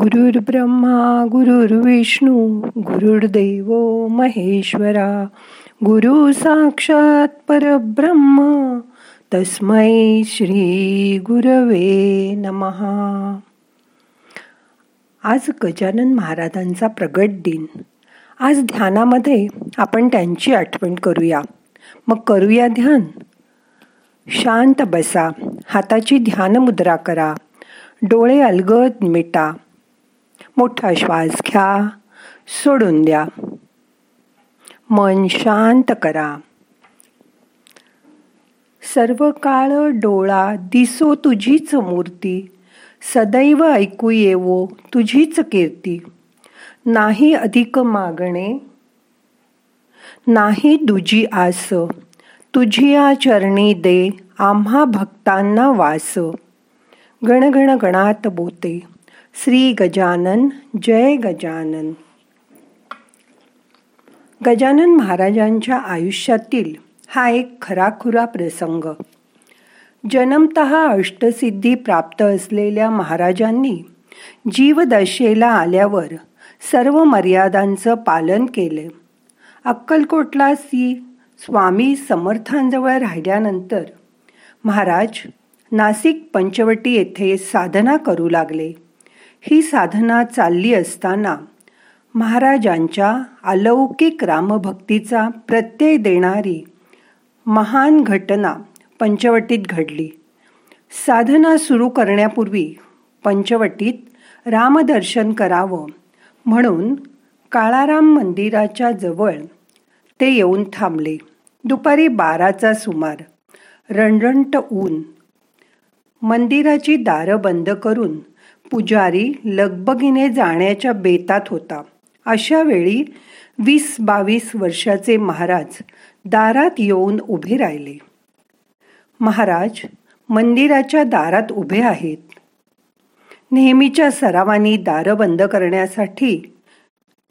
गुरुर् ब्रह्मा गुरुर्विष्णू गुरुर्देव महेश्वरा गुरु साक्षात परब्रह्म तस्मै श्री गुरवे नमहा आज गजानन महाराजांचा प्रगट दिन. आज ध्यानामध्ये आपण त्यांची आठवण करूया. मग करूया ध्यान. शांत बसा हाताची ध्यानमुद्रा करा डोळे अलगद मिटा मोठा श्वास घ्या. सोडून द्या. मन शांत करा. सर्व काळ डोळा दिसो तुझीच मूर्ती. सदैव ऐकू येवो तुझीच कीर्ती. नाही अधिक मागणे. नाही दुजी आस. तुझिया चरणी दे आम्हा भक्तांना वास. गणगण गणात बोते. श्री गजानन जय गजानन. गजानन महाराजांच्या आयुष्यातील हा एक खराखुरा प्रसंग. जन्मत अष्टसिद्धी प्राप्त असलेल्या महाराजांनी जीवदशेला आल्यावर सर्व मर्यादांचं पालन केले. अक्कलकोटला सी स्वामी समर्थांजवळ राहिल्यानंतर महाराज नाशिक पंचवटी येथे साधना करू लागले. ही साधना चालली असताना महाराजांच्या अलौकिक रामभक्तीचा प्रत्यय देणारी महान घटना पंचवटीत घडली. साधना सुरू करण्यापूर्वी पंचवटीत रामदर्शन करावं म्हणून काळाराम मंदिराच्या जवळ ते येऊन थांबले. दुपारी बाराचा सुमार. रणरणट ऊन मंदिराची दारं बंद करून पुजारी लगबगीने जाण्याच्या बेतात होता. अशा वेळी वीस बावीस वर्षाचे महाराज दारात येऊन उभे राहिले. महाराज मंदिराच्या दारात उभे आहेत. नेहमीच्या सरावानी दारं बंद करण्यासाठी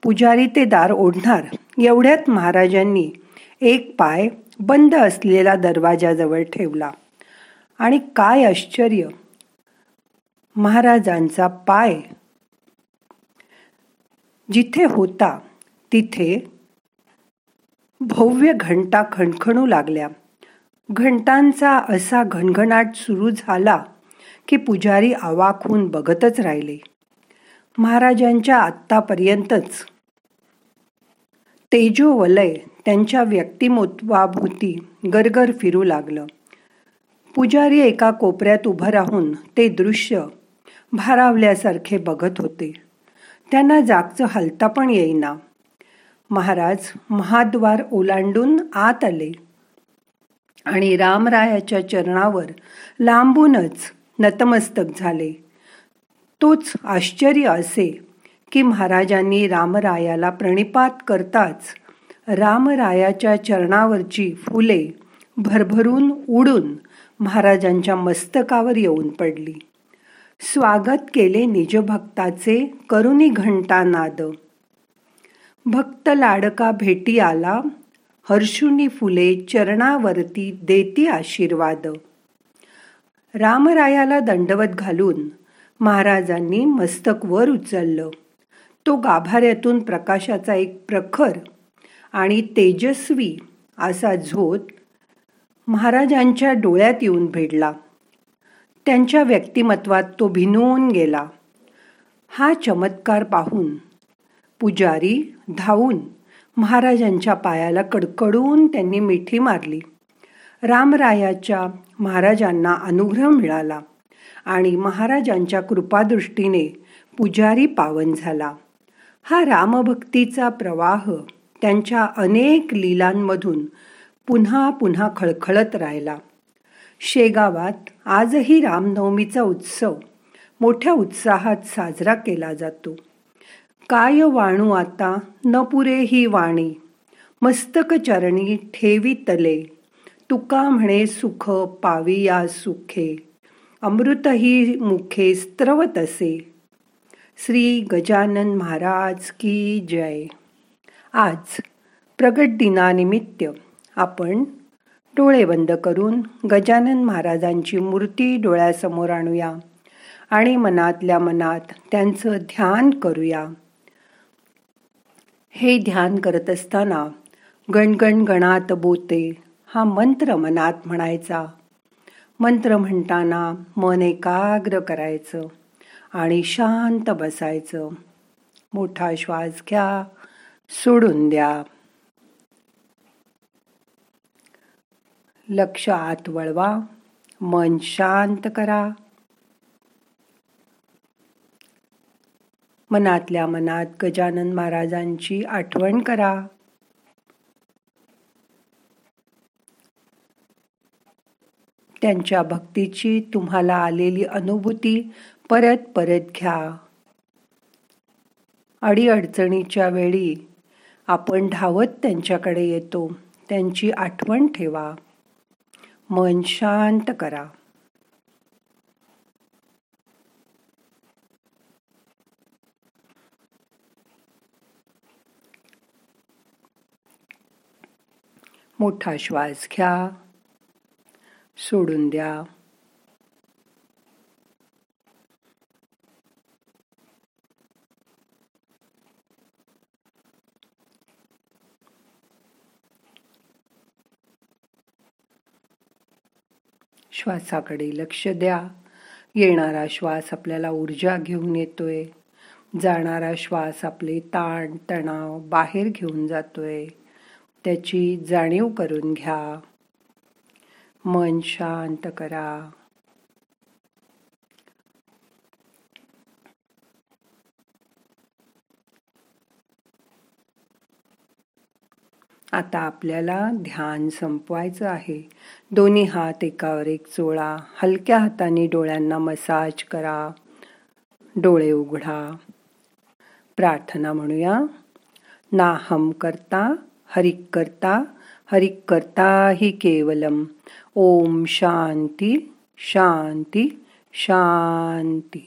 पुजारी ते दार ओढणार एवढ्यात महाराजांनी एक पाय बंद असलेला दरवाजाजवळ ठेवला. आणि काय आश्चर्य! महाराजांचा पाय. जिथे होता तिथे भव्य घंटा खणखणू लागल्या. घंटांचा असा घणघणाट सुरू झाला की पुजारी अवाक होऊन बघतच राहिले. महाराजांच्या आत्तापर्यंतच तेजोवलय त्यांच्या व्यक्तिमत्वाभोवती गरगर फिरू लागलं. पुजारी एका कोपऱ्यात उभं राहून ते दृश्य भारावल्यासारखे बघत होते. त्यांना जागचं हलता पण येईना. महाराज महाद्वार ओलांडून आत आले. आणि रामरायाच्या चरणावर लांबूनच नतमस्तक झाले. तोच आश्चर्य असे की महाराजांनी रामरायाला प्रणिपात करताच रामरायाच्या चरणावरची फुले भरभरून उडून महाराजांच्या मस्तकावर येऊन पडली. स्वागत केले निजभक्ताचे करुणी घंटा नाद भक्त लाडका भेटी आला हर्षुनी फुले चरणावरती देती आशीर्वाद. रामरायाला दंडवत घालून महाराजांनी मस्तक वर उचललं. तो गाभाऱ्यातून प्रकाशाचा एक प्रखर आणि तेजस्वी असा झोत महाराजांच्या डोळ्यात येऊन भेडला त्यांच्या व्यक्तिमत्वात तो भिनवून गेला. हा चमत्कार पाहून पुजारी धावून महाराजांच्या पायाला कडकडून त्यांनी मिठी मारली. रामरायाच्या महाराजांना अनुग्रह मिळाला आणि महाराजांच्या कृपादृष्टीने पुजारी पावन झाला. हा रामभक्तीचा प्रवाह त्यांच्या अनेक लीलांमधून पुन्हा पुन्हा खळखळत राहिला. शेगावात आजही रामनवमीचा उत्सव मोठ्या उत्साहात साजरा केला जातो. काय वाणू आता न पुरे ही वाणी. मस्तक चरणी ठेवी तले. तुका म्हणे सुख पाविया सुखे. अमृतही मुखे स्त्रवत असे श्री गजानन महाराज की जय. आज प्रगट दिनानिमित्त आपण डोळे बंद करून गजानन महाराजांची मूर्ती डोळ्यासमोर आणूया आणि मनातल्या मनात त्यांचं ध्यान करूया. हे ध्यान करत असताना गणगण गणात बोते हा मंत्र मनात म्हणायचा. मंत्र म्हणताना मन एकाग्र करायचं आणि शांत बसायचं. मोठा श्वास घ्या सोडून द्या. लक्ष आत वळवा मन शांत करा. मनातल्या मनात गजानन महाराजांची आठवण करा. त्यांच्या भक्तीची तुम्हाला आलेली अनुभूती परत परत घ्या. अडीअडचणीच्या वेळी आपण धावत त्यांच्याकडे येतो त्यांची आठवण ठेवा. मन शांत करा. मोठा श्वास घ्या. सोडून द्या. श्वासाकडे लक्ष द्या. येणारा श्वास आपल्याला ऊर्जा घेऊन येतोय. जाणारा श्वास आपले ताण तणाव बाहेर घेऊन जातोय. त्याची जाणीव करून घ्या. मन शांत करा. आता आपल्याला ध्यान संपवायचं आहे. दोन्ही हात एकावर एक चोळा हलक्या हाताने डोळ्यांना मसाज करा. डोळे उघडा. प्रार्थना म्हणूया. नाहम करता हरिक करता हरिक करता ही केवलम. ओम शांती शांती शांती.